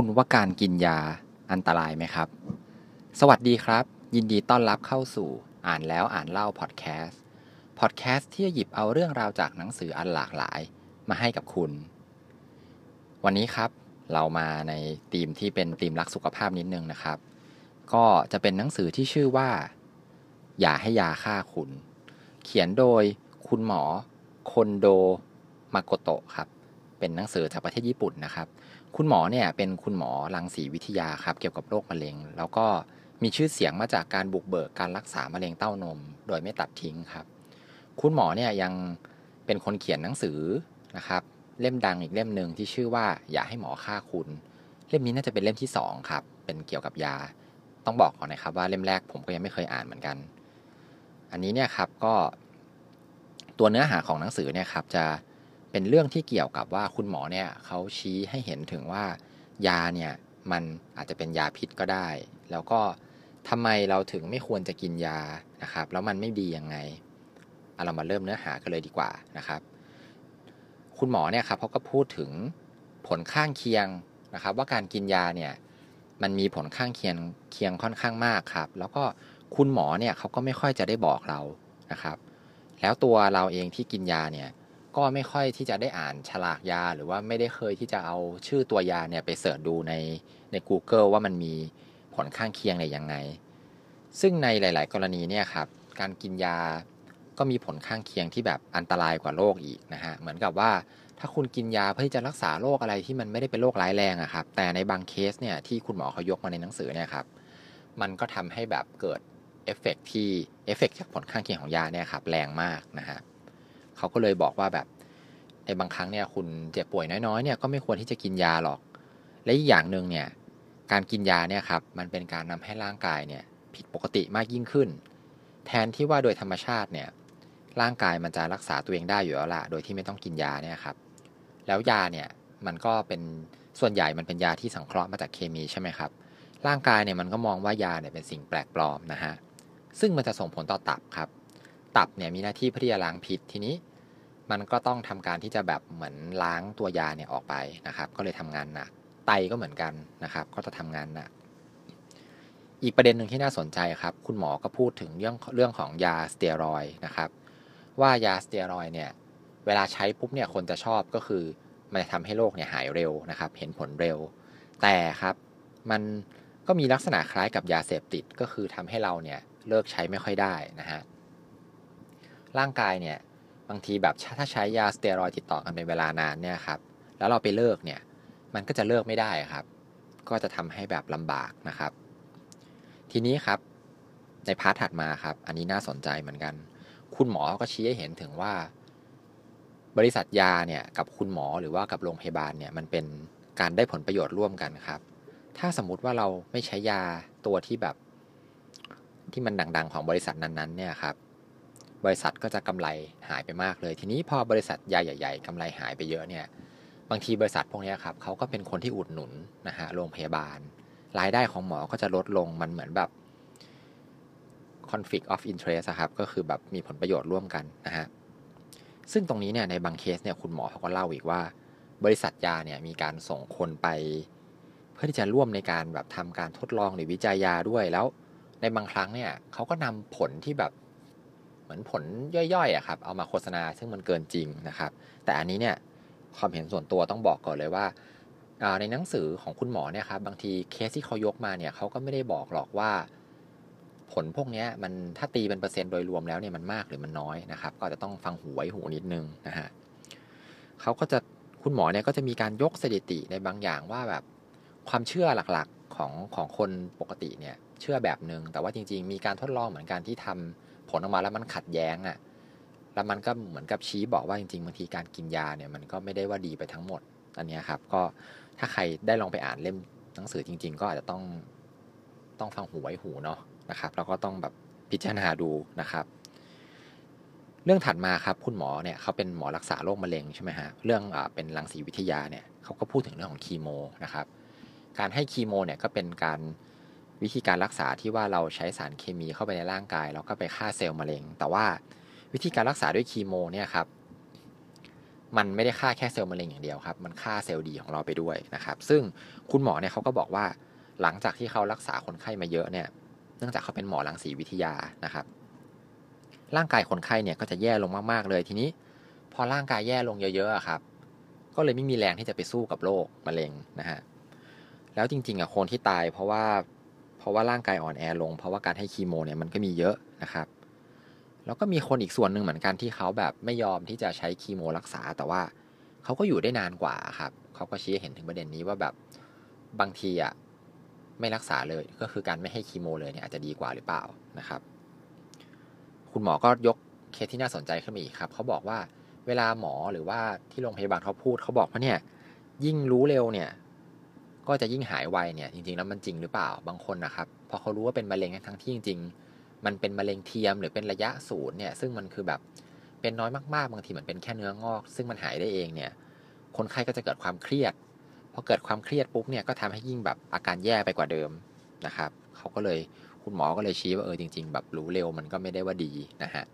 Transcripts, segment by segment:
คุณว่าการกินยาอันตรายไหมครับ สวัสดีครับ ยินดีต้อนรับเข้าสู่อ่านแล้วอ่านเล่าพอดแคสต์พอดแคสต์ที่จะหยิบเอาเรื่องราวจากหนังสืออันหลากหลายมาให้กับคุณ วันนี้ครับเรามาในธีมที่เป็นธีมรักสุขภาพนิดนึงนะครับ ก็จะเป็นหนังสือที่ชื่อว่า อย่าให้ยาฆ่าคุณ เขียนโดยคุณหมอคนโดมาโกโตะครับ เป็นหนังสือจากประเทศญี่ปุ่นนะครับ คุณหมอเนี่ยเป็นคุณหมอรังสีวิทยาครับเกี่ยวกับโรคมะเร็ง แล้วก็มีชื่อเสียงมาจากการบุกเบิกการรักษามะเร็งเต้านม โดยไม่ตัดทิ้งครับ คุณหมอเนี่ยยังเป็นคนเขียนหนังสือนะครับ เล่มดังอีกเล่มหนึ่งที่ชื่อว่าอย่าให้หมอฆ่าคุณ เล่มนี้น่าจะเป็นเล่มที่สองครับเป็นเกี่ยวกับยา ต้องบอกก่อนนะครับว่าเล่มแรกผมก็ยังไม่เคยอ่านเหมือนกัน อันนี้เนี่ยครับก็ตัวเนื้อหาของหนังสือเนี่ยครับจะ เป็นเรื่องที่เกี่ยวกับว่าคุณหมอเนี่ยเขาชี้ให้เห็นถึงว่ายาเนี่ยมันอาจจะเป็นยาพิษก็ได้ แล้วก็ทำไมเราถึงไม่ควรจะกินยานะครับ แล้วมันไม่ดียังไงเอาเรามาเริ่มเนื้อหากันเลยดีกว่านะครับ คุณหมอเนี่ยครับเขาก็พูดถึงผลข้างเคียงนะครับ ว่าการกินยาเนี่ยมันมีผลข้างเคียงเคียงค่อนข้างมากครับ แล้วก็คุณหมอเนี่ยเขาก็ไม่ค่อยจะได้บอกเรานะครับ แล้วตัวเราเองที่กินยาเนี่ย ก็ไม่ค่อยที่จะได้อ่านฉลากยา หรือว่าไม่ได้เคยที่จะเอาชื่อตัวยาเนี่ยไปเสิร์ชดูในใน Google ว่ามันมีผลข้างเคียงอะไรยังไง ซึ่งในหลาย ๆ กรณีเนี่ยครับการกินยาก็มีผลข้างเคียงที่แบบอันตรายกว่าโรคอีกนะฮะเหมือนกับว่าถ้าคุณกินยาเพื่อที่จะรักษาโรคอะไรที่มันไม่ได้เป็นโรคร้ายแรงอะครับแต่ในบางเคสเนี่ยที่คุณหมอเขายกมาในหนังสือเนี่ยครับมันก็ทำให้แบบเกิดเอฟเฟกที่เอฟเฟกจากผลข้างเคียงของยาเนี่ยครับแรงมากนะฮะ เขาก็เลยบอกว่าแบบในบางครั้งเนี่ยคุณเจ็บป่วยน้อยๆเนี่ยก็ไม่ควรที่จะกินยาหรอก และอีกอย่างหนึ่งเนี่ยการกินยาเนี่ยครับมันเป็นการนำให้ร่างกายเนี่ยผิดปกติมากยิ่งขึ้น แทนที่ว่าโดยธรรมชาติเนี่ยร่างกายมันจะรักษาตัวเองได้อยู่แล้วละโดยที่ไม่ต้องกินยาเนี่ยครับแล้วยาเนี่ยมันก็เป็นส่วนใหญ่มันเป็นยาที่สังเคราะห์มาจากเคมีใช่ไหมครับร่างกายเนี่ยมันก็มองว่ายาเนี่ยเป็นสิ่งแปลกปลอมนะฮะซึ่งมันจะส่งผลต่อตับครับ ตับเนี่ยมีหน้าที่เพื่อที่จะล้างพิษทีนี้ มันก็ต้องทำการที่จะแบบเหมือนล้างตัวยาเนี่ยออกไปนะครับ ก็เลยทำงานหนักไตก็เหมือนกันนะครับ ก็จะทำงานหนักอีกประเด็นหนึ่งที่น่าสนใจครับ คุณหมอก็พูดถึงเรื่องเรื่องของยาสเตียรอยนะครับ ว่ายาสเตียรอยเนี่ยเวลาใช้ปุ๊บเนี่ยคนจะชอบก็คือมันจะทำให้โรคเนี่ยหายเร็วนะครับ เห็นผลเร็ว แต่ครับมันก็มีลักษณะคล้ายกับยาเสพติดก็คือทำให้เราเนี่ยเลิกใช้ไม่ค่อยได้นะฮะร่างกายเนี่ย บางทีแบบถ้าใช้ยาสเตียรอยด์ติดต่อกันเป็นเวลานานเนี่ยครับ แล้วเราไปเลิกเนี่ย มันก็จะเลิกไม่ได้ครับ ก็จะทำให้แบบลำบากนะครับ ทีนี้ครับ ใน part ถัดมาครับ อันนี้น่าสนใจเหมือนกัน คุณหมอก็ชี้ให้เห็นถึงว่า บริษัทยาเนี่ยกับคุณหมอหรือว่ากับโรงพยาบาลเนี่ยมันเป็นการได้ผลประโยชน์ร่วมกันครับ ถ้าสมมุติว่าเราไม่ใช้ยาตัวที่แบบที่มันดัง ๆ ของบริษัทนั้นๆ เนี่ยครับ บริษัทก็จะกำไรหายไปมากเลย ทีนี้พอบริษัทยาใหญ่ๆกำไรหายไปเยอะเนี่ยบางทีบริษัทพวกนี้ครับเขาก็เป็นคนที่อุดหนุนนะฮะโรงพยาบาล รายได้ของหมอก็จะลดลงมันเหมือนแบบ conflict of interest ครับก็คือแบบมีผลประโยชน์ร่วมกันนะฮะซึ่งตรงนี้เนี่ยในบางเคสเนี่ยคุณหมอเขาก็เล่าอีกว่า บริษัทยาเนี่ยมีการส่งคนไป เพื่อที่จะร่วมในการแบบทำการทดลองหรือวิจัยยาด้วยแล้ว ในบางครั้งเนี่ยเขาก็นำผลที่แบบ เหมือนผลย่อยๆอะครับเอามาโฆษณาซึ่งมันเกินจริงนะครับ แต่อันนี้เนี่ยความเห็นส่วนตัวต้องบอกก่อนเลยว่า ในหนังสือของคุณหมอเนี่ยครับบางทีเคสที่เขายกมาเนี่ยเขาก็ไม่ได้บอกหรอกว่า ผลพวกนี้มันถ้าตีเป็นเปอร์เซ็นต์โดยรวมแล้วเนี่ยมันมากหรือมันน้อยนะครับ ก็จะต้องฟังหูไว้หูนิดนึงนะฮะเขาก็จะคุณหมอเนี่ยก็จะมีการยกสถิติในบางอย่างว่าแบบความเชื่อหลักๆของของคนปกติเนี่ยเชื่อแบบหนึง่งแต่ว่าจริง ๆ มีการทดลองเหมือนกันที่ทำ ผลออกมาแล้วมันขัดแย้งอะ่ะแล้วมันก็เหมือนกับชี้บอกว่าจริงๆบางทีการกินยาเนี่ยมันก็ไม่ได้ว่าดีไปทั้งหมดอันนี้ครับก็ถ้าใครได้ลองไปอ่านเล่มหนังสือจริง ๆ ก็อาจจะต้องต้องฟังหูไว้หูเนาะนะครับแล้วก็ต้องแบบพิจารณาดูนะครับ เรื่องถัดมาครับคุณหมอเนี่ยเขาเป็นหมอรักษาโรคมะเร็งใช่ไหมฮะเรื่องอเป็นรังสีวิทยาเนี่ยเขาก็พูดถึงเรื่องของคีโมนะครับการให้คีโมเนี่ยก็เป็นการ วิธีการรักษาที่ว่าเราใช้สารเคมีเข้าไปในร่างกาย แล้วก็ไปฆ่าเซลล์มะเร็ง แต่ว่าวิธีการรักษาด้วยคีโมเนี่ยครับมันไม่ได้ฆ่าแค่เซลล์มะเร็งอย่างเดียวครับมันฆ่าเซลล์ดีของเราไปด้วยนะครับ ซึ่งคุณหมอเนี่ยเขาก็บอกว่าหลังจากที่เขารักษาคนไข้มาเยอะเนี่ยเนื่องจากเขาเป็นหมอรังสีวิทยานะครับ ร่างกายคนไข้เนี่ยก็จะแย่ลงมากๆเลยทีนี้ พอร่างกายแย่ลงเยอะๆครับ ก็เลยไม่มีแรงที่จะไปสู้กับโรคมะเร็งนะฮะแล้วจริงๆอะคนที่ตายเพราะว่า ราะว่าร่างกายอ่อนแอลง เพราะว่าการให้คีโมเนี่ยมันก็มีเยอะนะครับ แล้วก็มีคนอีกส่วนหนึ่งเหมือนกันที่เขาแบบไม่ยอมที่จะใช้คีโมรักษา แต่ว่าเขาก็อยู่ได้นานกว่าครับเขาก็ชี้เห็นถึงประเด็นนี้ว่าแบบบางทีอะไม่รักษาเลยก็คือการไม่ให้คีโมเลยเนี่ยอาจจะดีกว่าหรือเปล่านะครับ คุณหมอก็ยกเคสที่น่าสนใจขึ้นมาอีกครับเขาบอกว่าเวลาหมอหรือว่าที่โรงพยาบาลเขาพูดเขาบอกว่าเนี่ยยิ่งรู้เร็วเนี่ย ก็จะยิ่งหายไวเนี่ยจริงๆแล้วมันจริงหรือเปล่าบางคนนะครับพอเขารู้ว่าเป็นมะเร็งทั้งที่จริงๆ มันเป็นมะเร็งเทียมหรือเป็นระยะศูนย์เนี่ยซึ่งมันคือแบบเป็นน้อยมากๆ บางทีเหมือนเป็นแค่เนื้องอก ซึ่งมันหายได้เองเนี่ยคนไข้ก็จะเกิดความเครียดพอเกิดความเครียดปุ๊บเนี่ยก็ทำให้ยิ่งแบบอาการแย่ไปกว่าเดิมนะครับเขาก็เลยคุณหมอก็เลยชี้ว่าเออจริง ๆ แบบรู้เร็วมันก็ไม่ได้ว่าดีนะฮะ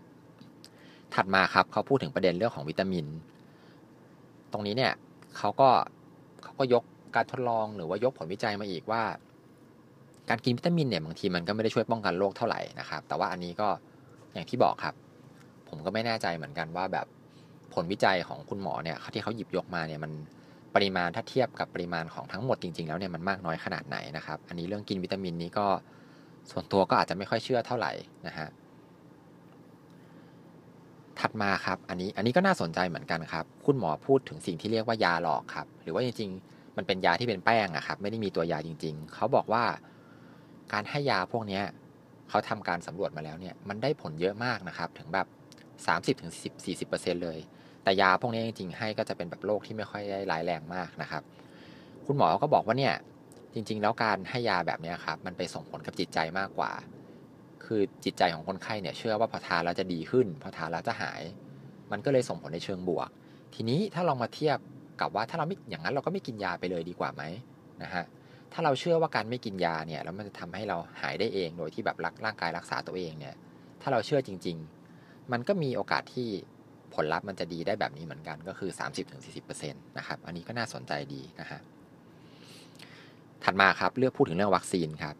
ถัดมาครับเขาพูดถึงประเด็นเรื่องของวิตามิน ตรงนี้เนี่ยเขาก็เขาก็ยก การทดลองหรือว่ายกผลวิจัยมาอีกว่า การกินวิตามินเนี่ยบางทีมันก็ไม่ได้ช่วยป้องกันโรคเท่าไหร่นะครับ แต่ว่าอันนี้ก็อย่างที่บอกครับ ผมก็ไม่แน่ใจเหมือนกันว่าแบบผลวิจัยของคุณหมอเนี่ยที่เขาหยิบยกมาเนี่ยมันปริมาณถ้าเทียบกับปริมาณของทั้งหมดจริง ๆ แล้วเนี่ยมันมากน้อยขนาดไหนนะครับ อันนี้เรื่องกินวิตามินนี้ก็ส่วนตัวก็อาจจะไม่ค่อยเชื่อเท่าไหร่นะฮะถัดมาครับ อันนี้อันนี้ก็น่าสนใจเหมือนกันครับ คุณหมอพูดถึงสิ่งที่เรียกว่ายาหลอกครับ หรือว่าจริงๆ มันเป็นยาที่เป็นแป้งอะครับ ไม่ได้มีตัวยาจริง ๆ เขาบอกว่าการให้ยาพวกนี้เขาทำการสำรวจมาแล้วเนี่ย มันได้ผลเยอะมากนะครับ ถึงแบบ 30-40%เลย แต่ยาพวกนี้จริงๆ ให้ก็จะเป็นแบบโรคที่ไม่ค่อยได้ร้ายแรงมากนะครับ คุณหมอก็บอกว่าเนี่ยจริง ๆ แล้วการให้ยาแบบนี้ครับ มันไปส่งผลกับจิตใจมากกว่า คือจิตใจของคนไข้เนี่ยเชื่อว่าพอทานแล้วจะดีขึ้น พอทานแล้วจะหาย มันก็เลยส่งผลในเชิงบวก ทีนี้ถ้าลองมาเทียบ กับว่าถ้าเราไม่อย่างนั้นเราก็ไม่กินยาไปเลยดีกว่าไหมนะฮะถ้าเราเชื่อว่าการไม่กินยาเนี่ยแล้วมันจะทำให้เราหายได้เองโดยที่แบบรักร่างกายรักษาตัวเองเนี่ยถ้าเราเชื่อจริง ๆ มันก็มีโอกาสที่ผลลัพธ์มันจะดีได้แบบนี้เหมือนกันก็คือ 30-40%นะครับอันนี้ก็น่าสนใจดีนะฮะถัดมาครับเลือกพูดถึงเรื่องวัคซีนครับ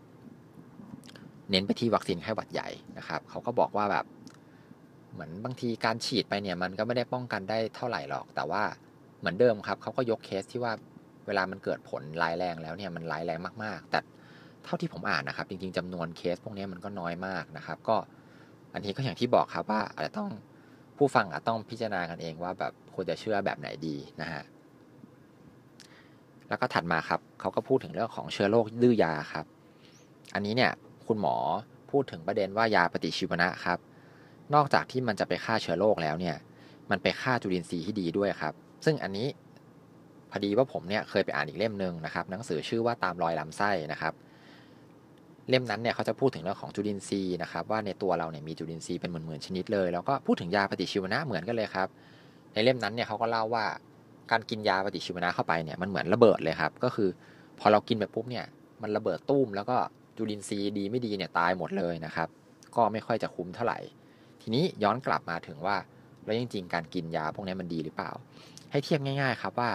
เน้นไปที่วัคซีนไข้หวัดใหญ่นะครับเขาก็บอกว่าแบบเหมือนบางทีการฉีดไปเนี่ยมันก็ไม่ได้ป้องกันได้เท่าไหร่หรอก แต่ว่า เหมือนเดิมครับเขาก็ยกเคสที่ว่าเวลามันเกิดผลร้ายแรงแล้วเนี่ยมันร้ายแรงมากๆ แต่เท่าที่ผมอ่านนะครับ จริงๆจำนวนเคสพวกนี้มันก็น้อยมากนะครับ ก็อันนี้ก็อย่างที่บอกครับว่าอาจจะต้องผู้ฟังอาจต้องพิจารณากันเองว่าแบบควรจะเชื่อแบบไหนดีนะฮะแล้วก็ถัดมาครับเขาก็พูดถึงเรื่องของเชื้อโรคดื้อยาครับ อันนี้เนี่ยคุณหมอพูดถึงประเด็นว่ายาปฏิชีวนะครับ นอกจากที่มันจะไปฆ่าเชื้อโรคแล้วเนี่ย มันไปฆ่าจุลินทรีย์ที่ดีด้วยครับ ซึ่งอันนี้พอดีว่าผมเนี่ยเคยไปอ่านอีกเล่มหนึ่งนะครับหนังสือชื่อว่าตามรอยลำไส้นะครับเล่มนั้นเนี่ยเขาจะพูดถึงเรื่องของจุลินทรีย์นะครับว่าในตัวเราเนี่ยมีจุลินทรีย์เป็นหมื่นๆชนิดเลย แล้วก็พูดถึงยาปฏิชีวนะเหมือนกันเลยครับ ในเล่มนั้นเนี่ยเขาก็เล่าว่าการกินยาปฏิชีวนะเข้าไปเนี่ยมันเหมือนระเบิดเลยครับ ก็คือพอเรากินไปปุ๊บเนี่ยมันระเบิดตุ้ม แล้วก็จุลินทรีย์ดีไม่ดีเนี่ยตายหมดเลยนะครับ ก็ไม่ค่อยจะคุ้มเท่าไหร่ ทีนี้ย้อนกลับมาถึงว่าแล้วจริงๆการกินยาพวกนี้มันดีหรือเปล่า ให้เทียบง่ายๆครับว่า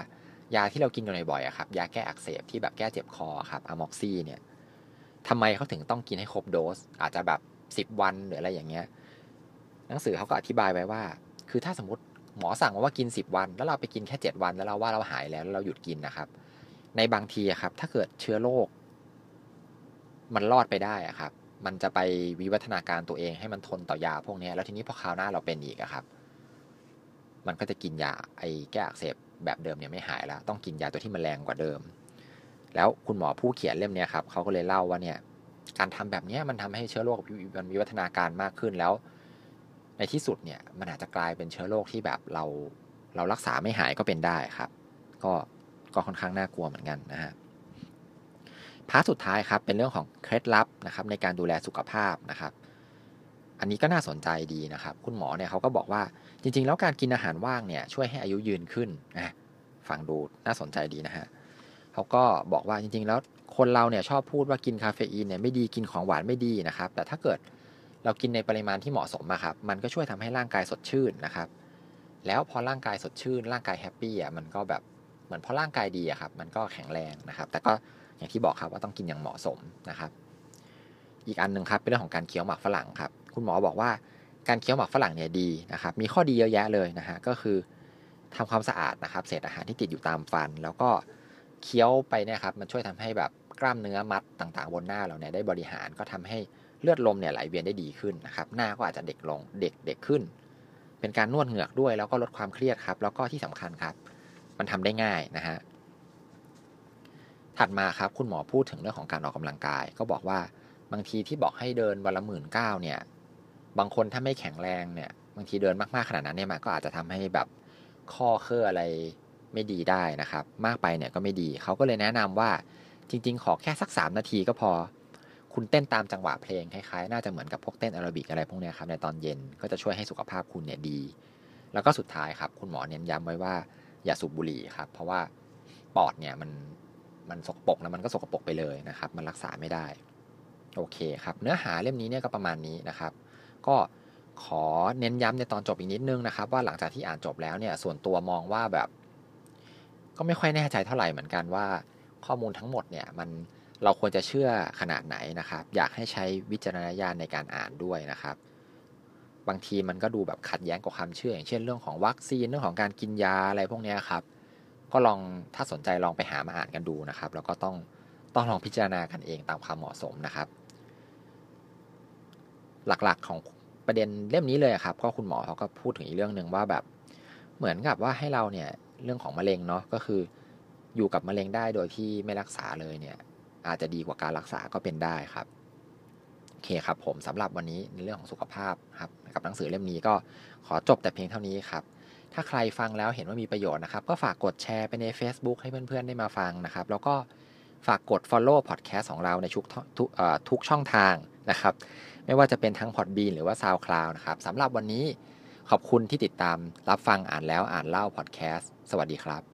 ยาที่เรากินอยู่บ่อยๆครับยาแก้อักเสบที่แบบแก้เจ็บคอครับอะม็อกซี่เนี่ยทำไมเขาถึงต้องกินให้ครบโดส อาจจะแบบสิบวันหรืออะไรอย่างเงี้ยหนังสือเขาก็อธิบายไว้ว่า คือถ้าสมมติหมอสั่งว่ากินสิบวัน แล้วเราไปกินแค่เจ็ดวัน แล้วเราว่าเราหายแล้วแล้วเราหยุดกินนะครับ ในบางทีครับ ถ้าเกิดเชื้อโรคมันรอดไปได้อะครับ มันจะไปวิวัฒนาการตัวเองให้มันทนต่อยาพวกนี้แล้วทีนี้พอคราวหน้าเราเป็นอีกอะครับ มันก็จะกินยาไอ้แก้อักเสบแบบเดิมเนี่ยไม่หายแล้ว ต้องกินยาตัวที่มันแรงกว่าเดิม แล้วคุณหมอผู้เขียนเล่มนี้ครับเขาก็เลยเล่าว่าเนี่ยการทำแบบนี้มันทำให้เชื้อโรคมันวิวัฒนาการมากขึ้นแล้ว ในที่สุดเนี่ยมันอาจจะกลายเป็นเชื้อโรคที่แบบเราเรารักษาไม่หายก็เป็นได้ครับ ก็ก็ค่อนข้างน่ากลัวเหมือนกันนะฮะ part สุดท้ายครับเป็นเรื่องของเคล็ดลับนะครับในการดูแลสุขภาพนะครับ อันนี้ก็น่าสนใจดีนะครับ คุณหมอเนี่ยเขาก็บอกว่าจริง ๆ แล้วการกินอาหารว่างเนี่ยช่วยให้อายุยืนขึ้นนะฟังดูน่าสนใจดีนะฮะเขาก็บอกว่าจริง ๆ แล้วคนเราเนี่ยชอบพูดว่ากินคาเฟอีนเนี่ยไม่ดีกินของหวานไม่ดีนะครับ แต่ถ้าเกิดเรากินในปริมาณที่เหมาะสมอะครับ มันก็ช่วยทำให้ร่างกายสดชื่นนะครับ แล้วพอร่างกายสดชื่น ร่างกายแฮปปี้อะมันก็แบบเหมือนพอร่างกายดีอะครับ มันก็แข็งแรงนะครับ แต่ก็อย่างที่บอกครับว่าต้องกินอย่างเหมาะสมนะครับ อีกอันหนึ่งครับเป็นเรื่องของการเคี้ยวหมากฝรั่งครับ คุณหมอบอกว่าการเคี้ยวหมากฝรั่งเนี่ยดีนะครับ มีข้อดีเยอะแยะเลยนะฮะ ก็คือทำความสะอาดนะครับ เศษอาหารที่ติดอยู่ตามฟัน แล้วก็เคี้ยวไปเนี่ยครับ มันช่วยทำให้แบบกล้ามเนื้อมัดต่างๆ บนหน้าเราเนี่ยได้บริหาร ก็ทำให้เลือดลมเนี่ยไหลเวียนได้ดีขึ้นนะครับ หน้าก็อาจจะเด็กลง เด็กเด็กขึ้น เป็นการนวดเหงือกด้วย แล้วก็ลดความเครียดครับ แล้วก็ที่สำคัญครับ มันทำได้ง่ายนะฮะ ถัดมาครับคุณหมอพูดถึงเรื่องของการออกกำลังกาย ก็บอกว่าบางทีที่บอกให้เดินวันละหมื่นเก้าเนี่ย บางคนถ้าไม่แข็งแรงเนี่ยบางทีเดินมากๆขนาดนั้นเนี่ยมันก็อาจจะทำให้แบบข้อเคลื่ออะไรไม่ดีได้นะครับ มากไปเนี่ยก็ไม่ดีเขาก็เลยแนะนำว่าจริง ๆ ขอแค่สัก 3 นาทีก็พอ คุณเต้นตามจังหวะเพลงคล้ายๆ น่าจะเหมือนกับพวกเต้นแอโรบิกอะไรพวกนี้ครับในตอนเย็นก็จะช่วยให้สุขภาพคุณเนี่ยดี แล้วก็สุดท้ายครับ คุณหมอเน้นย้ำไว้ว่าอย่าสูบบุหรี่ครับ เพราะว่าปอดเนี่ยมันมันสกปรกแล้วมันก็สกปรกไปเลยนะครับ มันรักษาไม่ได้ โอเคครับ เนื้อหาเล่มนี้เนี่ยก็ประมาณนี้นะครับ ก็ขอเน้นย้ำในตอนจบอีกนิดนึงนะครับ ว่าหลังจากที่อ่านจบแล้วเนี่ยส่วนตัวมองว่าแบบ ก็ไม่ค่อยแน่ใจเท่าไหร่เหมือนกันว่า ข้อมูลทั้งหมดเนี่ยมันเราควรจะเชื่อขนาดไหนนะครับ อยากให้ใช้วิจารณญาณในการอ่านด้วยนะครับ บางทีมันก็ดูแบบขัดแย้งกับความเชื่อ อย่างเช่นเรื่องของวัคซีนเรื่องของการกินยาอะไรพวกนี้ครับ ก็ลองถ้าสนใจลองไปหามาอ่านกันดูนะครับ แล้วก็ต้องต้องลองพิจารณากันเองตามความเหมาะสมนะครับ หลักๆของ ประเด็นเล่มนี้เลยครับ ก็คุณหมอเขาก็พูดถึงอีกเรื่องหนึ่งว่าแบบเหมือนกับว่าให้เราเนี่ยเรื่องของมะเร็งเนาะก็คือ อยู่กับมะเร็งได้โดยที่ไม่รักษาเลยเนี่ย อาจจะดีกว่าการรักษาก็เป็นได้ครับโอเคครับผมสำหรับวันนี้ในเรื่องของสุขภาพครับกับหนังสือเล่มนี้ก็ขอจบแต่เพียงเท่านี้ครับถ้าใครฟังแล้วเห็นว่ามีประโยชน์นะครับ ก็ฝากกดแชร์ไปใน Facebook ให้เพื่อนๆได้มาฟังนะครับ แล้วก็ฝากกด Follow Podcast ของเราในทุกทุกทุกช่องทางนะครับ ไม่ว่าจะเป็นทั้ง Podbean หรือว่า SoundCloud นะครับสำหรับวันนี้ขอบคุณที่ติดตามรับฟังอ่านแล้วอ่านเล่าพอดแคสต์สวัสดีครับ